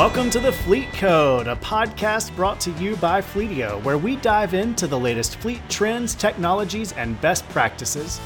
Welcome to the Fleet Code, a podcast brought to you by Fleetio, where we dive into the latest fleet trends, technologies, and best practices.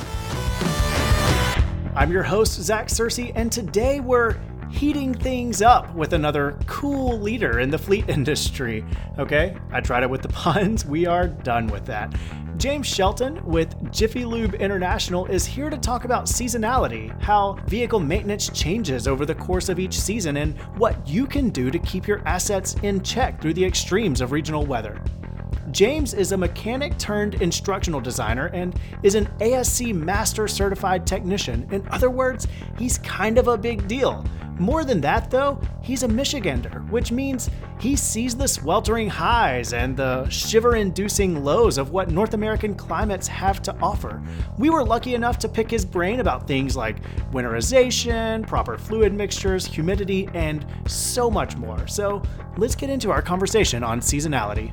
I'm your host, Zach Searcy, and today we're heating things up with another cool leader in the fleet industry. Okay, I tried it with the puns. We are done with that. James Shelton with Jiffy Lube International is here to talk about seasonality, how vehicle maintenance changes over the course of each season, and what you can do to keep your assets in check through the extremes of regional weather. James is a mechanic turned instructional designer and is an ASE Master Certified Technician. In other words, he's kind of a big deal. More than that, though, he's a Michigander, which means he sees the sweltering highs and the shiver inducing lows of what North American climates have to offer. We were lucky enough to pick his brain about things like winterization, proper fluid mixtures, humidity, and so much more. So let's get into our conversation on seasonality.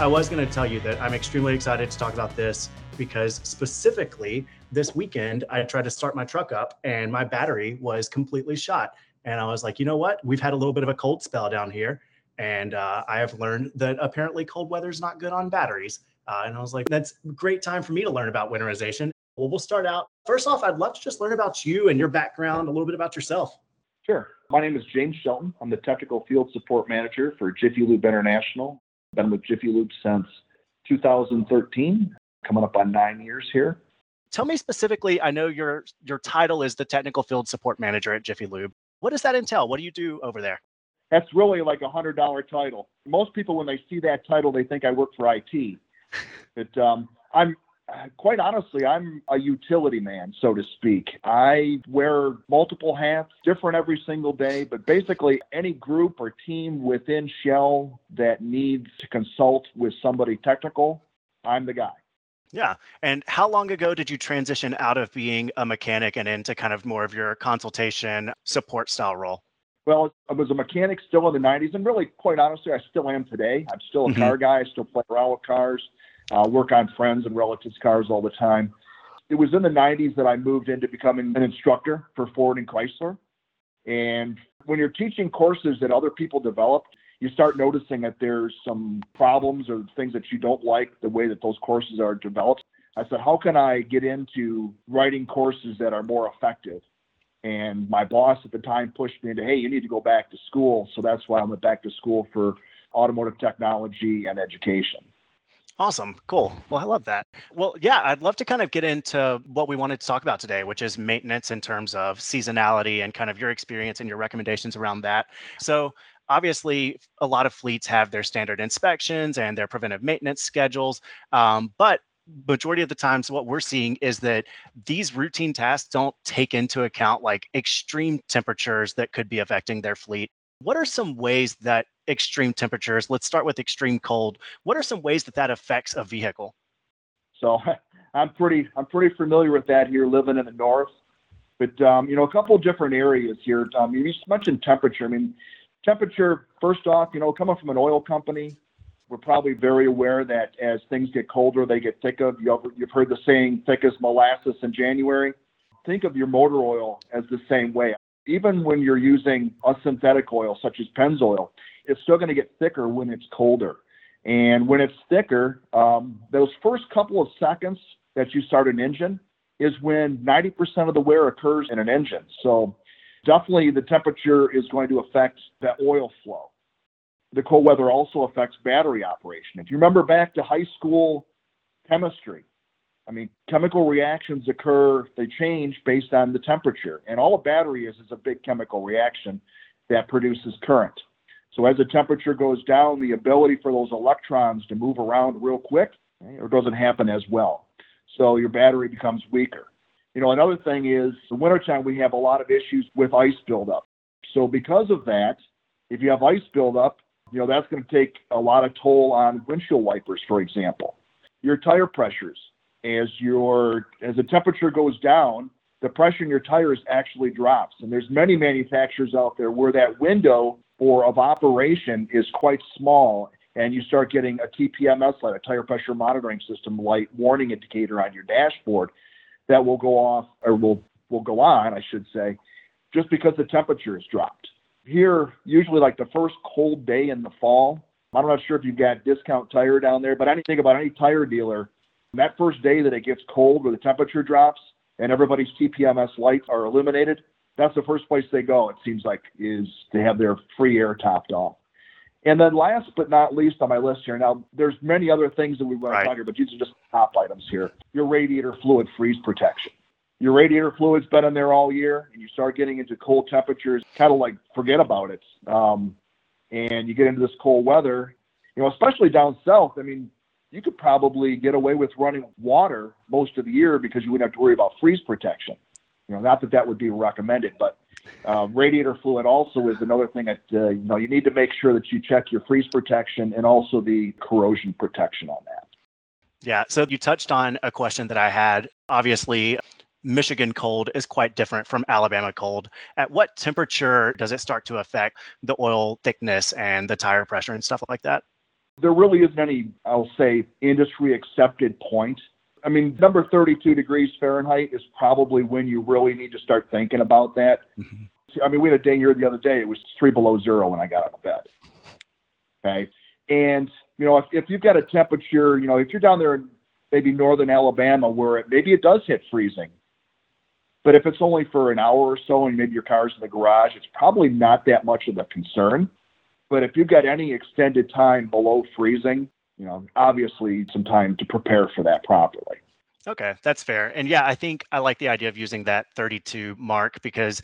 I was going to tell you that I'm extremely excited to talk about this because specifically this weekend I tried to start my truck up and my battery was completely shot. And I was like, you know what? We've had a little bit of a cold spell down here. And uh, I have learned that apparently cold weather is not good on batteries. Uh, and I was like, that's great time for me to learn about winterization. Well, we'll start out. First off, I'd love to just learn about you and your background, a little bit about yourself. Sure. My name is James Shelton. I'm the technical field support manager for Jiffy Lube International. Been with Jiffy Lube since 2013, coming up on nine years here. Tell me specifically, I know your your title is the technical field support manager at Jiffy Lube. What does that entail? What do you do over there? That's really like a hundred dollar title. Most people, when they see that title, they think I work for IT. but um, I'm quite honestly, I'm a utility man, so to speak. I wear multiple hats, different every single day, but basically, any group or team within Shell that needs to consult with somebody technical, I'm the guy. Yeah. And how long ago did you transition out of being a mechanic and into kind of more of your consultation support style role? Well, I was a mechanic still in the 90s, and really, quite honestly, I still am today. I'm still a mm-hmm. car guy. I still play around with cars, uh, work on friends and relatives' cars all the time. It was in the 90s that I moved into becoming an instructor for Ford and Chrysler. And when you're teaching courses that other people developed, you start noticing that there's some problems or things that you don't like the way that those courses are developed. I said, how can I get into writing courses that are more effective? And my boss at the time pushed me into, hey, you need to go back to school. So that's why I went back to school for automotive technology and education. Awesome. Cool. Well, I love that. Well, yeah, I'd love to kind of get into what we wanted to talk about today, which is maintenance in terms of seasonality and kind of your experience and your recommendations around that. So, obviously a lot of fleets have their standard inspections and their preventive maintenance schedules um, but majority of the times what we're seeing is that these routine tasks don't take into account like extreme temperatures that could be affecting their fleet. What are some ways that extreme temperatures let's start with extreme cold what are some ways that that affects a vehicle? So i'm pretty i'm pretty familiar with that here living in the north. But um, you know a couple different areas here. Um, you mentioned temperature. I mean temperature, first off, you know, coming from an oil company, we're probably very aware that as things get colder, they get thicker. You've heard the saying, thick as molasses in January. Think of your motor oil as the same way. Even when you're using a synthetic oil, such as Pennzoil, it's still going to get thicker when it's colder. And when it's thicker, um, those first couple of seconds that you start an engine is when 90% of the wear occurs in an engine. So Definitely, the temperature is going to affect the oil flow. The cold weather also affects battery operation. If you remember back to high school chemistry, I mean, chemical reactions occur, they change based on the temperature. And all a battery is is a big chemical reaction that produces current. So as the temperature goes down, the ability for those electrons to move around real quick eh, right, or doesn't happen as well. So your battery becomes weaker. You know, another thing is the wintertime, we have a lot of issues with ice buildup. So because of that, if you have ice buildup, you know, that's going to take a lot of toll on windshield wipers, for example. Your tire pressures, as your as the temperature goes down, the pressure in your tires actually drops. And there's many manufacturers out there where that window of operation is quite small and you start getting a TPMS light, a tire pressure monitoring system light warning indicator on your dashboard that will go off or will will go on, I should say, just because the temperature has dropped. Here, usually like the first cold day in the fall, I'm not sure if you've got discount tire down there, but anything about any tire dealer, that first day that it gets cold where the temperature drops and everybody's TPMS lights are illuminated, that's the first place they go, it seems like, is they have their free air topped off. And then last but not least on my list here, now there's many other things that we want right. to talk about, but these are just top items here. Your radiator fluid freeze protection. Your radiator fluid's been in there all year, and you start getting into cold temperatures, kind of like forget about it. Um, and you get into this cold weather, you know, especially down south. I mean, you could probably get away with running water most of the year because you wouldn't have to worry about freeze protection. You know, not that that would be recommended, but uh, radiator fluid also is another thing that uh, you know you need to make sure that you check your freeze protection and also the corrosion protection on that. Yeah, so you touched on a question that I had. Obviously, Michigan cold is quite different from Alabama cold. At what temperature does it start to affect the oil thickness and the tire pressure and stuff like that? There really isn't any, I'll say, industry accepted point I mean, number 32 degrees Fahrenheit is probably when you really need to start thinking about that. Mm-hmm. I mean, we had a day here the other day, it was three below zero when I got out of bed. Okay. And, you know, if, if you've got a temperature, you know, if you're down there in maybe northern Alabama where it, maybe it does hit freezing, but if it's only for an hour or so and maybe your car's in the garage, it's probably not that much of a concern. But if you've got any extended time below freezing, you know, obviously some time to prepare for that properly. Okay, that's fair. And yeah, I think I like the idea of using that 32 mark because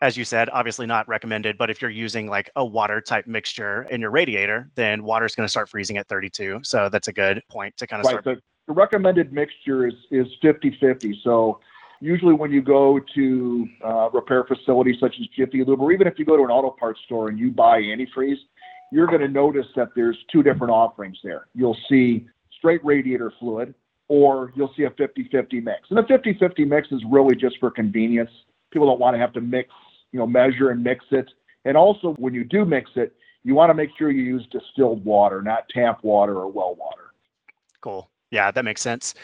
as you said, obviously not recommended, but if you're using like a water type mixture in your radiator, then water is going to start freezing at 32. So that's a good point to kind of right. start. The, recommended mixture is, is 50 50. So usually when you go to uh, repair facilities such as Jiffy Lube, or even if you go to an auto parts store and you buy antifreeze, you're going to notice that there's two different offerings there. You'll see straight radiator fluid, or you'll see a 50 50 mix. And the 50 50 mix is really just for convenience. People don't want to have to mix, you know, measure and mix it. And also, when you do mix it, you want to make sure you use distilled water, not tap water or well water. Cool. Yeah, that makes sense.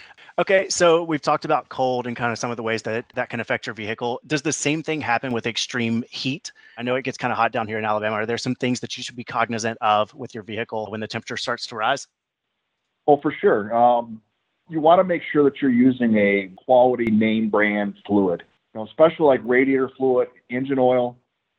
Okay, so we've talked about cold and kind of some of the ways that that can affect your vehicle. Does the same thing happen with extreme heat? I know it gets kind of hot down here in Alabama. Are there some things that you should be cognizant of with your vehicle when the temperature starts to rise? Well, for sure. Um, you want to make sure that you're using a quality name brand fluid, you know, especially like radiator fluid, engine oil.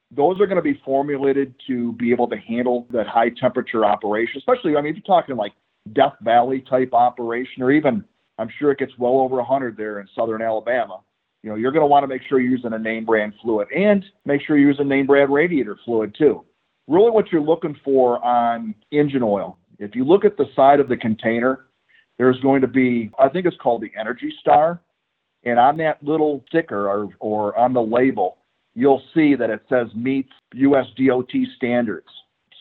Those are going to be formulated to be able to handle that high temperature operation, especially, I mean, if you're talking like Death Valley type operation, or even I'm sure it gets well over 100 there in southern Alabama. You know, you're going to want to make sure you're using a name brand fluid and make sure you're using name brand radiator fluid too. Really, what you're looking for on engine oil, if you look at the side of the container, there's going to be, I think it's called the Energy Star. And on that little sticker or, or on the label, you'll see that it says meets US DOT standards.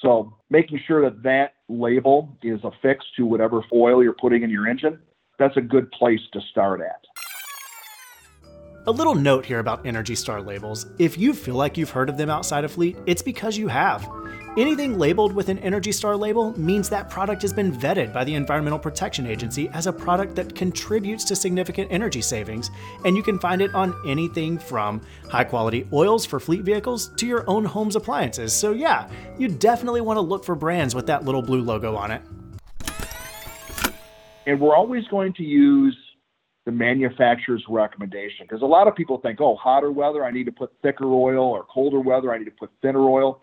So making sure that that label is affixed to whatever oil you're putting in your engine, that's a good place to start at. A little note here about Energy Star labels. If you feel like you've heard of them outside of Fleet, it's because you have. Anything labeled with an Energy Star label means that product has been vetted by the Environmental Protection Agency as a product that contributes to significant energy savings, and you can find it on anything from high quality oils for fleet vehicles to your own home's appliances. So, yeah, you definitely want to look for brands with that little blue logo on it. And we're always going to use the manufacturer's recommendation because a lot of people think, oh, hotter weather, I need to put thicker oil, or colder weather, I need to put thinner oil.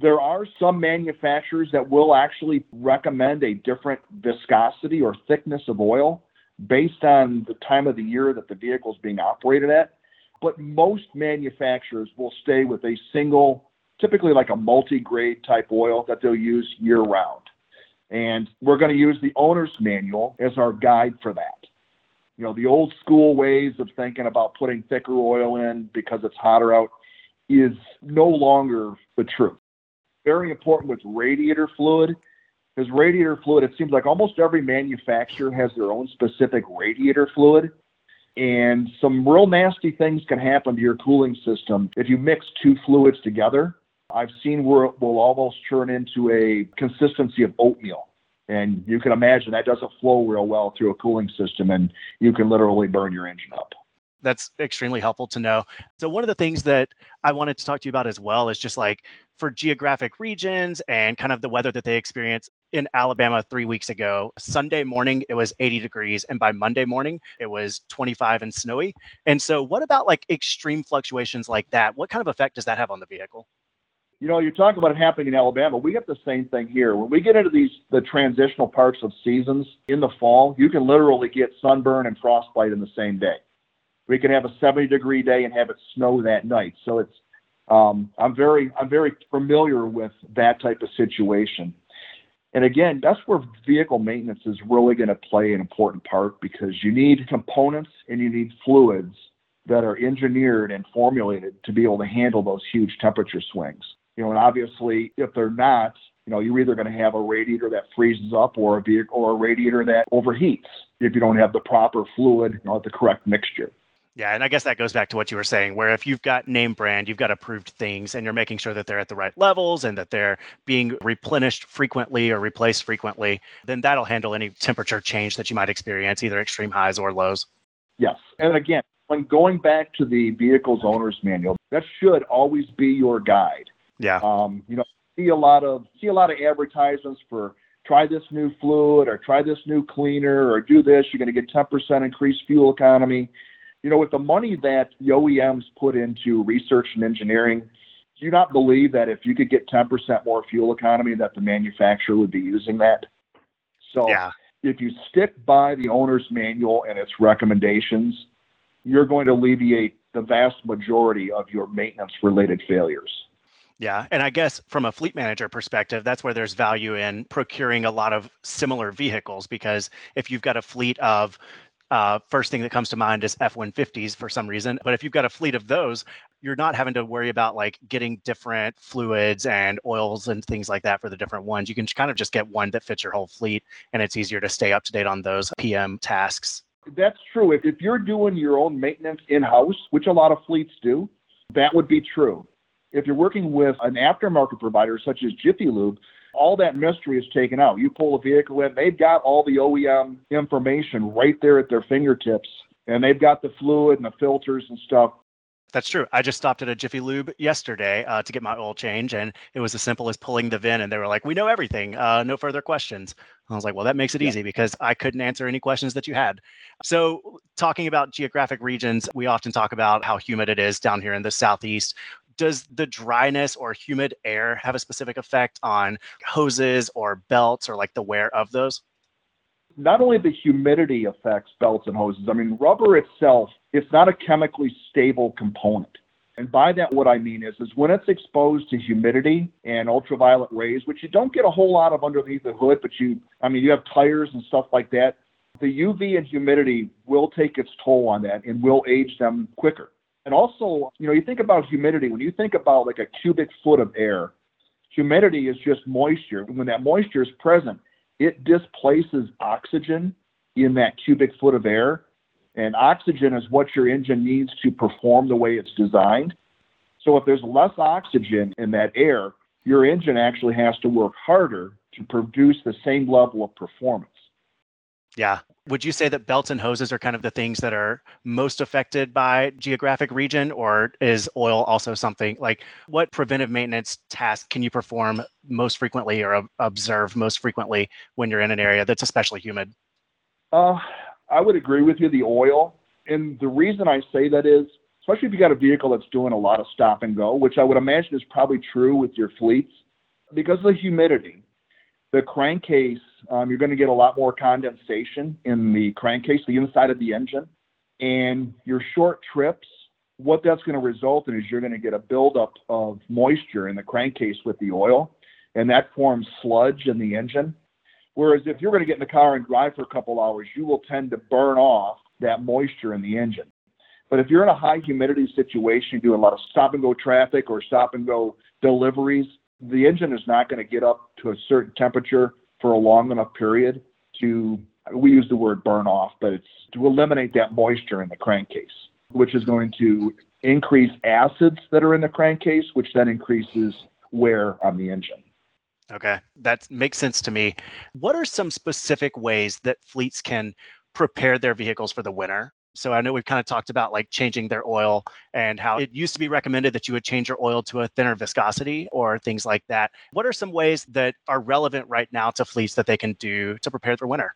There are some manufacturers that will actually recommend a different viscosity or thickness of oil based on the time of the year that the vehicle is being operated at. But most manufacturers will stay with a single, typically like a multi grade type oil that they'll use year round. And we're going to use the owner's manual as our guide for that. You know, the old school ways of thinking about putting thicker oil in because it's hotter out is no longer the truth very important with radiator fluid because radiator fluid, it seems like almost every manufacturer has their own specific radiator fluid. And some real nasty things can happen to your cooling system if you mix two fluids together. I've seen where it will almost turn into a consistency of oatmeal. And you can imagine that doesn't flow real well through a cooling system, and you can literally burn your engine up. That's extremely helpful to know. So, one of the things that I wanted to talk to you about as well is just like for geographic regions and kind of the weather that they experience in Alabama three weeks ago. Sunday morning, it was 80 degrees. And by Monday morning, it was 25 and snowy. And so, what about like extreme fluctuations like that? What kind of effect does that have on the vehicle? You know, you're talking about it happening in Alabama. We get the same thing here. When we get into these the transitional parts of seasons in the fall, you can literally get sunburn and frostbite in the same day. We can have a 70 degree day and have it snow that night. So it's um, I'm very I'm very familiar with that type of situation. And again, that's where vehicle maintenance is really going to play an important part because you need components and you need fluids that are engineered and formulated to be able to handle those huge temperature swings. You know, and obviously, if they're not, you know, you're either going to have a radiator that freezes up or a vehicle or a radiator that overheats if you don't have the proper fluid, know, the correct mixture. Yeah, and I guess that goes back to what you were saying, where if you've got name brand, you've got approved things, and you're making sure that they're at the right levels and that they're being replenished frequently or replaced frequently, then that'll handle any temperature change that you might experience, either extreme highs or lows. Yes, and again, when going back to the vehicle's owner's manual, that should always be your guide. Yeah. Um, you know, see a lot of see a lot of advertisements for try this new fluid or try this new cleaner or do this. You're going to get 10% increased fuel economy. You know, with the money that the OEMs put into research and engineering, do you not believe that if you could get 10% more fuel economy, that the manufacturer would be using that? So yeah. if you stick by the owner's manual and its recommendations, you're going to alleviate the vast majority of your maintenance related failures. Yeah. And I guess from a fleet manager perspective, that's where there's value in procuring a lot of similar vehicles because if you've got a fleet of uh, first thing that comes to mind is F 150s for some reason. But if you've got a fleet of those, you're not having to worry about like getting different fluids and oils and things like that for the different ones. You can kind of just get one that fits your whole fleet, and it's easier to stay up to date on those PM tasks. That's true. If, if you're doing your own maintenance in house, which a lot of fleets do, that would be true. If you're working with an aftermarket provider such as Jiffy Lube, all that mystery is taken out. You pull a vehicle in, they've got all the OEM information right there at their fingertips, and they've got the fluid and the filters and stuff. That's true. I just stopped at a Jiffy Lube yesterday uh, to get my oil change, and it was as simple as pulling the VIN, and they were like, "We know everything. Uh, no further questions." I was like, "Well, that makes it yeah. easy because I couldn't answer any questions that you had." So, talking about geographic regions, we often talk about how humid it is down here in the southeast does the dryness or humid air have a specific effect on hoses or belts or like the wear of those? Not only the humidity affects belts and hoses, I mean, rubber itself, it's not a chemically stable component. And by that, what I mean is, is when it's exposed to humidity and ultraviolet rays, which you don't get a whole lot of underneath the hood, but you, I mean, you have tires and stuff like that. The UV and humidity will take its toll on that and will age them quicker. And also, you know, you think about humidity. When you think about like a cubic foot of air, humidity is just moisture. And when that moisture is present, it displaces oxygen in that cubic foot of air. And oxygen is what your engine needs to perform the way it's designed. So if there's less oxygen in that air, your engine actually has to work harder to produce the same level of performance. Yeah. Would you say that belts and hoses are kind of the things that are most affected by geographic region, or is oil also something like what preventive maintenance task can you perform most frequently or observe most frequently when you're in an area that's especially humid? Uh, I would agree with you, the oil. And the reason I say that is, especially if you got a vehicle that's doing a lot of stop and go, which I would imagine is probably true with your fleets, because of the humidity, the crankcase um, you're going to get a lot more condensation in the crankcase, the inside of the engine. And your short trips, what that's going to result in is you're going to get a buildup of moisture in the crankcase with the oil, and that forms sludge in the engine. Whereas if you're going to get in the car and drive for a couple hours, you will tend to burn off that moisture in the engine. But if you're in a high humidity situation, doing a lot of stop and go traffic or stop and go deliveries, the engine is not going to get up to a certain temperature for a long enough period to, we use the word burn off, but it's to eliminate that moisture in the crankcase, which is going to increase acids that are in the crankcase, which then increases wear on the engine. Okay, that makes sense to me. What are some specific ways that fleets can prepare their vehicles for the winter? So I know we've kind of talked about like changing their oil and how it used to be recommended that you would change your oil to a thinner viscosity or things like that. What are some ways that are relevant right now to fleets that they can do to prepare for winter?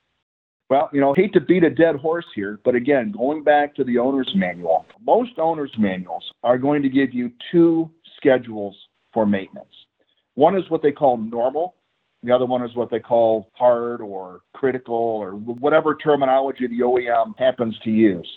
Well, you know, hate to beat a dead horse here, but again, going back to the owner's manual, most owner's manuals are going to give you two schedules for maintenance. One is what they call normal, the other one is what they call hard or critical or whatever terminology the OEM happens to use.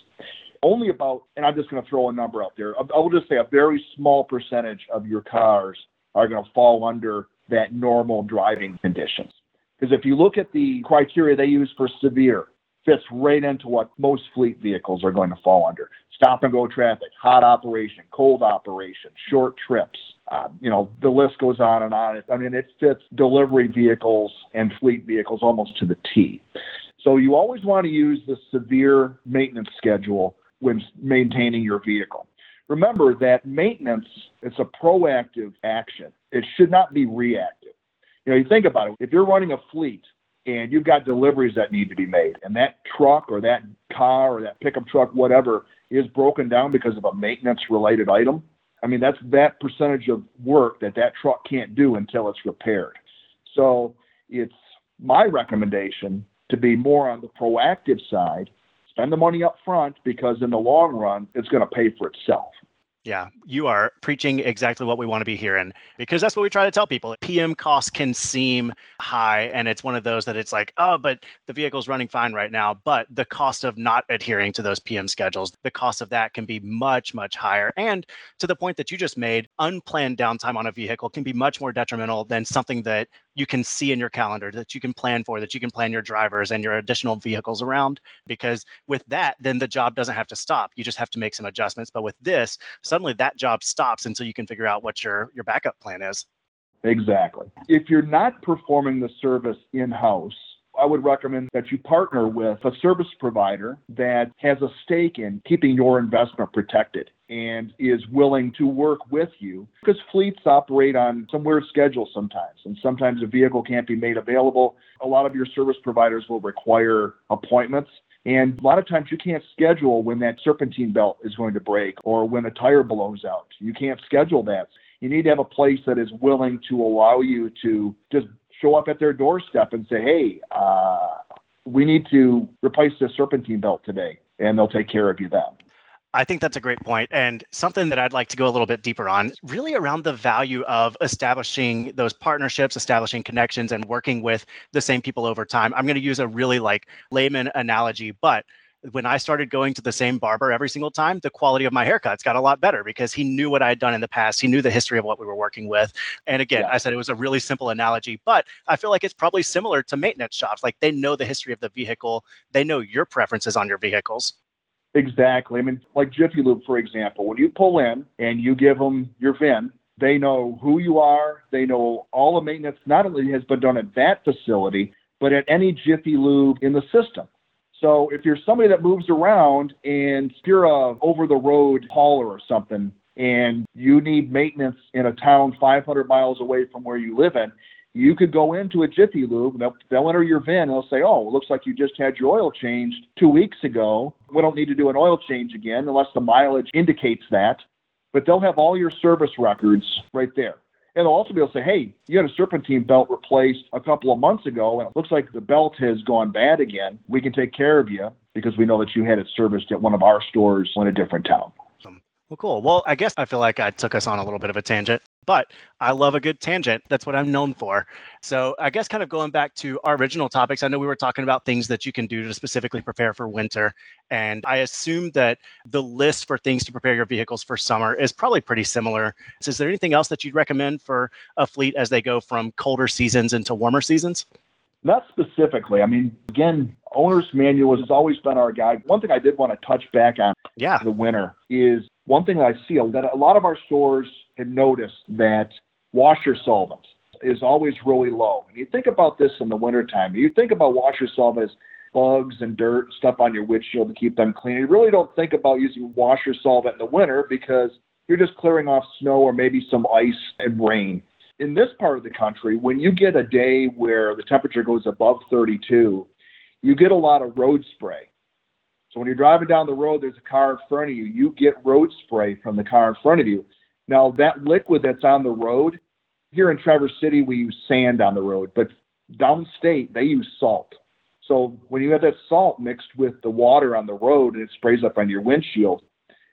Only about, and I'm just going to throw a number out there, I will just say a very small percentage of your cars are going to fall under that normal driving conditions. Because if you look at the criteria they use for severe, fits right into what most fleet vehicles are going to fall under. Stop and go traffic, hot operation, cold operation, short trips. Uh, you know, the list goes on and on. I mean, it fits delivery vehicles and fleet vehicles almost to the T. So you always want to use the severe maintenance schedule when maintaining your vehicle. Remember that maintenance is a proactive action. It should not be reactive. You know, you think about it. If you're running a fleet and you've got deliveries that need to be made, and that truck or that car or that pickup truck, whatever, is broken down because of a maintenance related item, I mean, that's that percentage of work that that truck can't do until it's repaired. So it's my recommendation to be more on the proactive side, spend the money up front because in the long run, it's going to pay for itself. Yeah, you are preaching exactly what we want to be hearing because that's what we try to tell people. PM costs can seem high, and it's one of those that it's like, oh, but the vehicle's running fine right now. But the cost of not adhering to those PM schedules, the cost of that can be much, much higher. And to the point that you just made, unplanned downtime on a vehicle can be much more detrimental than something that you can see in your calendar that you can plan for that you can plan your drivers and your additional vehicles around because with that then the job doesn't have to stop you just have to make some adjustments but with this suddenly that job stops until you can figure out what your your backup plan is. Exactly. If you're not performing the service in house I would recommend that you partner with a service provider that has a stake in keeping your investment protected and is willing to work with you because fleets operate on some weird schedules sometimes and sometimes a vehicle can't be made available. A lot of your service providers will require appointments and a lot of times you can't schedule when that serpentine belt is going to break or when a tire blows out you can't schedule that you need to have a place that is willing to allow you to just show up at their doorstep and say, hey, uh, we need to replace the serpentine belt today, and they'll take care of you then. I think that's a great point and something that I'd like to go a little bit deeper on, really around the value of establishing those partnerships, establishing connections and working with the same people over time. I'm going to use a really like layman analogy, but when I started going to the same barber every single time, the quality of my haircuts got a lot better because he knew what I had done in the past. He knew the history of what we were working with. And again, yeah. I said it was a really simple analogy, but I feel like it's probably similar to maintenance shops. Like they know the history of the vehicle, they know your preferences on your vehicles. Exactly. I mean, like Jiffy Lube, for example, when you pull in and you give them your VIN, they know who you are. They know all the maintenance not only has been done at that facility, but at any Jiffy Lube in the system. So if you're somebody that moves around and you're a over the road hauler or something and you need maintenance in a town 500 miles away from where you live in, you could go into a Jiffy Lube. They'll, they'll enter your VIN and they'll say, "Oh, it looks like you just had your oil changed two weeks ago. We don't need to do an oil change again unless the mileage indicates that." But they'll have all your service records right there. And they'll also be able to say, hey, you had a serpentine belt replaced a couple of months ago, and it looks like the belt has gone bad again. We can take care of you because we know that you had it serviced at one of our stores in a different town. Well, cool. Well, I guess I feel like I took us on a little bit of a tangent, but I love a good tangent. That's what I'm known for. So, I guess kind of going back to our original topics, I know we were talking about things that you can do to specifically prepare for winter. And I assume that the list for things to prepare your vehicles for summer is probably pretty similar. So is there anything else that you'd recommend for a fleet as they go from colder seasons into warmer seasons? Not specifically. I mean, again, owner's manual has always been our guide. One thing I did want to touch back on yeah. the winter is one thing that I see that a lot of our stores have noticed that washer solvent is always really low. And you think about this in the wintertime. You think about washer solvent bugs and dirt, stuff on your windshield to keep them clean. You really don't think about using washer solvent in the winter because you're just clearing off snow or maybe some ice and rain. In this part of the country, when you get a day where the temperature goes above 32, you get a lot of road spray. So when you're driving down the road, there's a car in front of you. You get road spray from the car in front of you. Now that liquid that's on the road, here in Traverse City we use sand on the road, but downstate they use salt. So when you have that salt mixed with the water on the road and it sprays up on your windshield,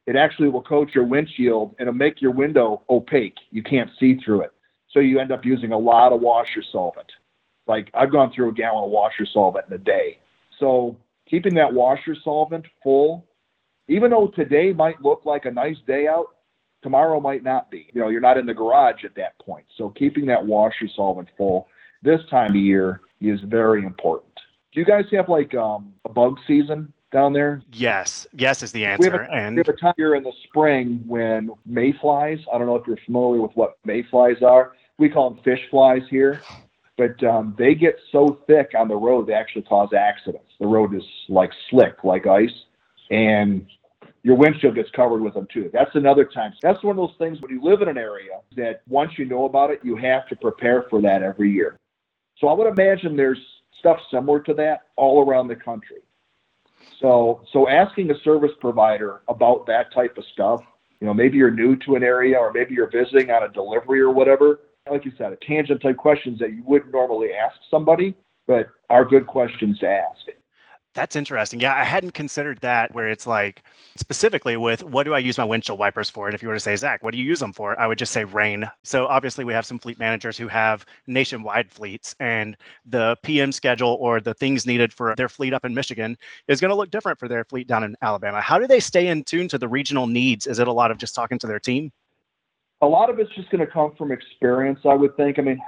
it actually will coat your windshield and it'll make your window opaque. You can't see through it. So you end up using a lot of washer solvent. Like I've gone through a gallon of washer solvent in a day. So keeping that washer solvent full, even though today might look like a nice day out, tomorrow might not be. You know, you're not in the garage at that point. So keeping that washer solvent full this time of year is very important. Do you guys have like um, a bug season down there? Yes, yes is the answer. We have, a, and we have a time here in the spring when mayflies. I don't know if you're familiar with what mayflies are. We call them fish flies here, but um, they get so thick on the road they actually cause accidents. The road is like slick, like ice, and your windshield gets covered with them too. That's another time. That's one of those things when you live in an area that once you know about it, you have to prepare for that every year. So I would imagine there's stuff similar to that all around the country. So so asking a service provider about that type of stuff, you know, maybe you're new to an area or maybe you're visiting on a delivery or whatever, like you said, a tangent type questions that you wouldn't normally ask somebody, but are good questions to ask. That's interesting. Yeah, I hadn't considered that where it's like specifically with what do I use my windshield wipers for? And if you were to say, Zach, what do you use them for? I would just say rain. So obviously we have some fleet managers who have nationwide fleets and the PM schedule or the things needed for their fleet up in Michigan is going to look different for their fleet down in Alabama. How do they stay in tune to the regional needs? Is it a lot of just talking to their team? A lot of it's just going to come from experience, I would think. I mean,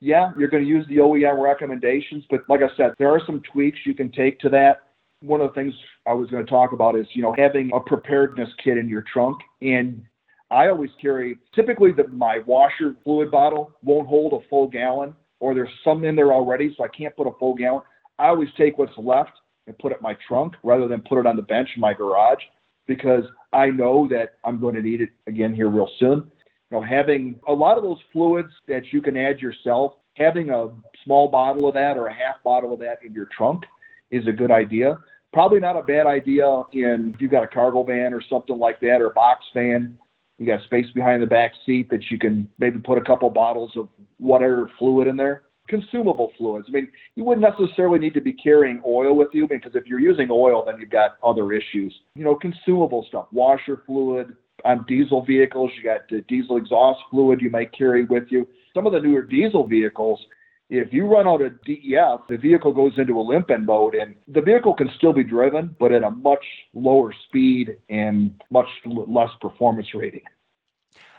yeah, you're going to use the OEM recommendations, but like I said, there are some tweaks you can take to that. One of the things I was going to talk about is, you know, having a preparedness kit in your trunk. And I always carry, typically my washer fluid bottle won't hold a full gallon or there's some in there already, so I can't put a full gallon. I always take what's left and put it in my trunk rather than put it on the bench in my garage because I know that I'm going to need it again here real soon know, having a lot of those fluids that you can add yourself, having a small bottle of that or a half bottle of that in your trunk is a good idea. Probably not a bad idea in if you've got a cargo van or something like that or a box van. You got space behind the back seat that you can maybe put a couple bottles of whatever fluid in there. Consumable fluids. I mean, you wouldn't necessarily need to be carrying oil with you because if you're using oil, then you've got other issues. You know, consumable stuff, washer fluid, on diesel vehicles. You got the diesel exhaust fluid you might carry with you. Some of the newer diesel vehicles, if you run out of DEF, the vehicle goes into a limp mode and the vehicle can still be driven, but at a much lower speed and much less performance rating.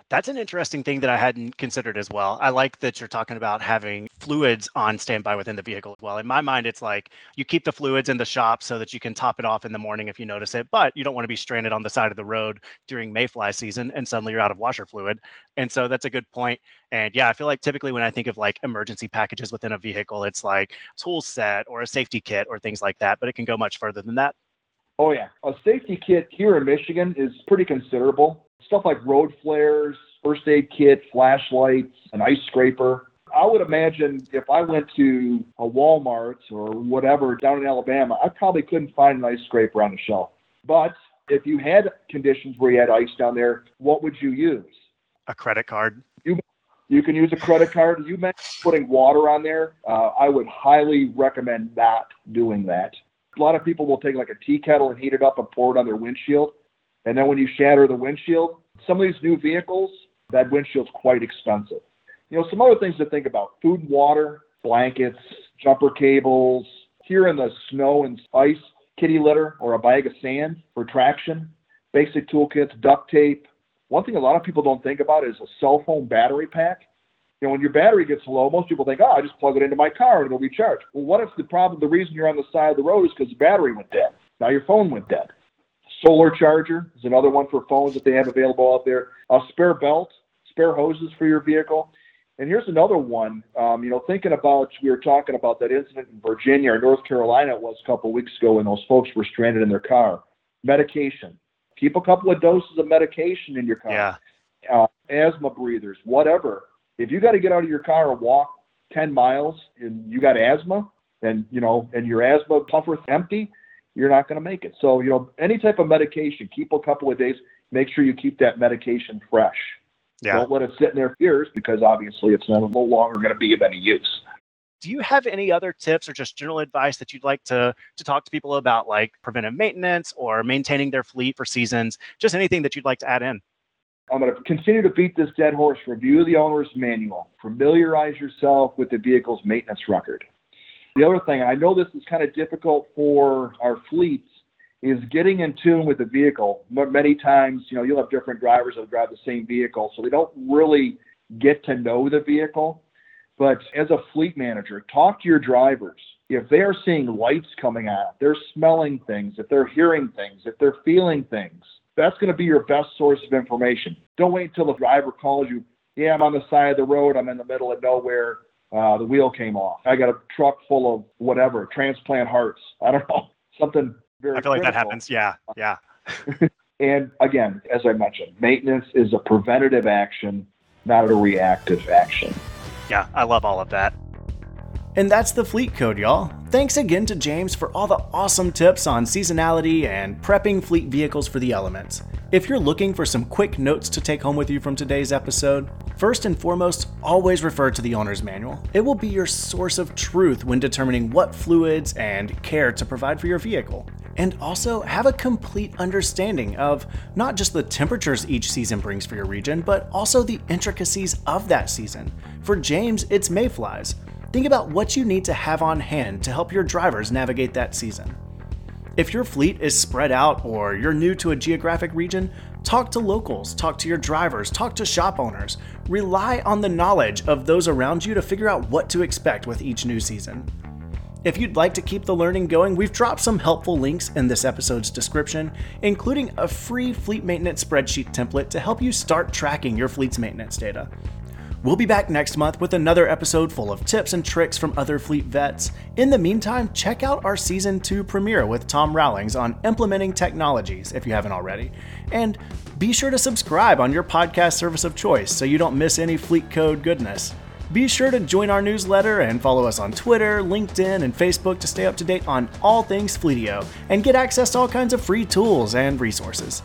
That's an interesting thing that I hadn't considered as well. I like that you're talking about having fluids on standby within the vehicle as well. In my mind, it's like you keep the fluids in the shop so that you can top it off in the morning if you notice it, but you don't want to be stranded on the side of the road during mayfly season and suddenly you're out of washer fluid. And so that's a good point. And yeah, I feel like typically when I think of like emergency packages within a vehicle, it's like tool set or a safety kit or things like that, but it can go much further than that. Oh yeah, a safety kit here in Michigan is pretty considerable stuff like road flares, first aid kit, flashlights, an ice scraper. I would imagine if I went to a Walmart or whatever down in Alabama, I probably couldn't find an ice scraper on the shelf. But if you had conditions where you had ice down there, what would you use? A credit card. You you can use a credit card. You mentioned putting water on there. Uh, I would highly recommend not doing that. A lot of people will take like a tea kettle and heat it up and pour it on their windshield. And then when you shatter the windshield, some of these new vehicles, that windshield's quite expensive. You know, some other things to think about food and water, blankets, jumper cables, here in the snow and ice, kitty litter or a bag of sand for traction, basic toolkits, duct tape. One thing a lot of people don't think about is a cell phone battery pack. You know, when your battery gets low, most people think, oh, I just plug it into my car and it'll be charged. Well, what if the problem, the reason you're on the side of the road is because the battery went dead? Now your phone went dead. Solar charger is another one for phones that they have available out there. A spare belt, spare hoses for your vehicle. And here's another one. Um, you know, thinking about we were talking about that incident in Virginia or North Carolina it was a couple weeks ago when those folks were stranded in their car. Medication. Keep a couple of doses of medication in your car. Yeah. Uh, asthma breathers, whatever. If you got to get out of your car and walk 10 miles and you got asthma, and you know, and your asthma puffer's empty, you're not going to make it. So, you know, any type of medication, keep a couple of days, make sure you keep that medication fresh. Yeah. Don't let it sit in their ears because obviously it's no longer going to be of any use. Do you have any other tips or just general advice that you'd like to to talk to people about, like preventive maintenance or maintaining their fleet for seasons? Just anything that you'd like to add in. I'm going to continue to beat this dead horse. Review the owner's manual. Familiarize yourself with the vehicle's maintenance record. The other thing, I know this is kind of difficult for our fleets, is getting in tune with the vehicle. Many times, you know, you'll have different drivers that drive the same vehicle, so they don't really get to know the vehicle. But as a fleet manager, talk to your drivers. If they are seeing lights coming out, they're smelling things, if they're hearing things, if they're feeling things, that's going to be your best source of information. Don't wait until the driver calls you. Yeah, I'm on the side of the road. I'm in the middle of nowhere. Uh, the wheel came off. I got a truck full of whatever, transplant hearts. I don't know, something very. I feel like that happens. Yeah, yeah. and again, as I mentioned, maintenance is a preventative action, not a reactive action. Yeah, I love all of that. And that's the Fleet Code, y'all. Thanks again to James for all the awesome tips on seasonality and prepping fleet vehicles for the elements. If you're looking for some quick notes to take home with you from today's episode, first and foremost, always refer to the owner's manual. It will be your source of truth when determining what fluids and care to provide for your vehicle. And also have a complete understanding of not just the temperatures each season brings for your region, but also the intricacies of that season. For James, it's mayflies. Think about what you need to have on hand to help your drivers navigate that season. If your fleet is spread out or you're new to a geographic region, talk to locals, talk to your drivers, talk to shop owners. Rely on the knowledge of those around you to figure out what to expect with each new season. If you'd like to keep the learning going, we've dropped some helpful links in this episode's description, including a free fleet maintenance spreadsheet template to help you start tracking your fleet's maintenance data. We'll be back next month with another episode full of tips and tricks from other fleet vets. In the meantime, check out our season 2 premiere with Tom Rowlings on implementing technologies if you haven't already. And be sure to subscribe on your podcast service of choice so you don't miss any fleet code goodness. Be sure to join our newsletter and follow us on Twitter, LinkedIn, and Facebook to stay up to date on all things Fleetio and get access to all kinds of free tools and resources.